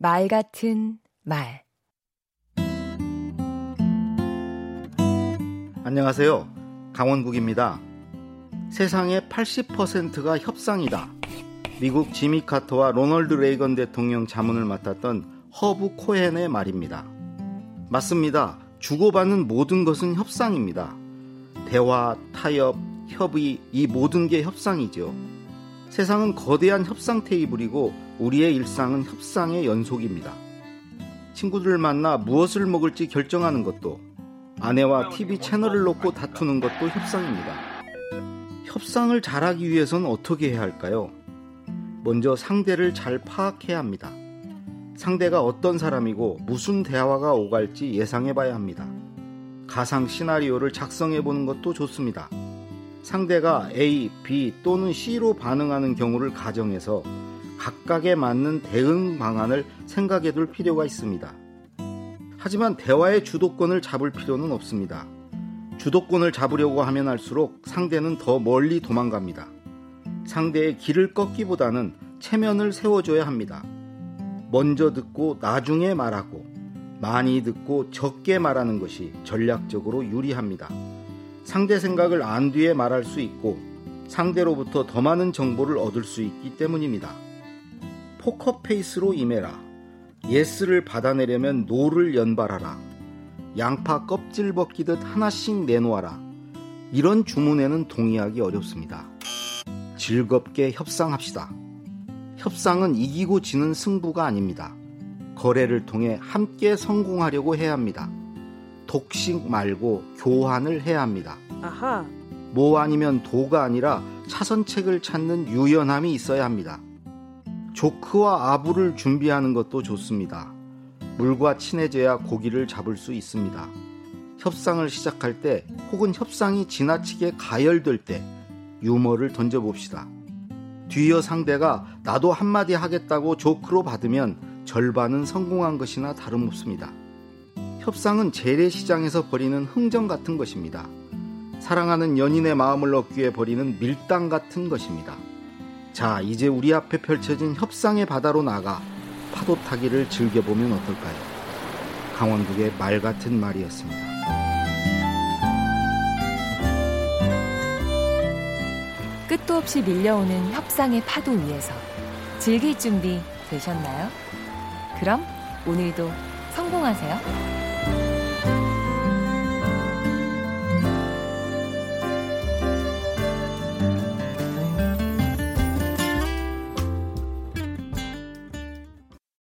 말 같은 말 안녕하세요. 강원국입니다. 세상의 80%가 협상이다. 미국 지미 카터와 로널드 레이건 대통령 자문을 맡았던 허브 코헨의 말입니다. 맞습니다. 주고받는 모든 것은 협상입니다. 대화, 타협, 협의, 이 모든 게 협상이죠. 세상은 거대한 협상 테이블이고 우리의 일상은 협상의 연속입니다. 친구들을 만나 무엇을 먹을지 결정하는 것도 아내와 TV 채널을 놓고 다투는 것도 협상입니다. 협상을 잘하기 위해서는 어떻게 해야 할까요? 먼저 상대를 잘 파악해야 합니다. 상대가 어떤 사람이고 무슨 대화가 오갈지 예상해 봐야 합니다. 가상 시나리오를 작성해 보는 것도 좋습니다. 상대가 A, B 또는 C로 반응하는 경우를 가정해서 각각에 맞는 대응 방안을 생각해 둘 필요가 있습니다. 하지만 대화의 주도권을 잡을 필요는 없습니다. 주도권을 잡으려고 하면 할수록 상대는 더 멀리 도망갑니다. 상대의 길을 꺾기보다는 체면을 세워줘야 합니다. 먼저 듣고 나중에 말하고 많이 듣고 적게 말하는 것이 전략적으로 유리합니다. 상대 생각을 안 뒤에 말할 수 있고 상대로부터 더 많은 정보를 얻을 수 있기 때문입니다. 포커페이스로 임해라. yes를 받아내려면 no를 연발하라. 양파 껍질 벗기듯 하나씩 내놓아라. 이런 주문에는 동의하기 어렵습니다. 즐겁게 협상합시다. 협상은 이기고 지는 승부가 아닙니다. 거래를 통해 함께 성공하려고 해야 합니다. 독식 말고 교환을 해야 합니다. 아하. 뭐 아니면 도가 아니라 차선책을 찾는 유연함이 있어야 합니다. 조크와 아부를 준비하는 것도 좋습니다. 물과 친해져야 고기를 잡을 수 있습니다. 협상을 시작할 때 혹은 협상이 지나치게 가열될 때 유머를 던져봅시다. 뒤이어 상대가 나도 한마디 하겠다고 조크로 받으면 절반은 성공한 것이나 다름없습니다. 협상은 재래시장에서 벌이는 흥정 같은 것입니다. 사랑하는 연인의 마음을 얻기 위해 벌이는 밀당 같은 것입니다. 자, 이제 우리 앞에 펼쳐진 협상의 바다로 나가 파도 타기를 즐겨보면 어떨까요? 강원국의 말 같은 말이었습니다. 끝도 없이 밀려오는 협상의 파도 위에서 즐길 준비 되셨나요? 그럼 오늘도 성공하세요.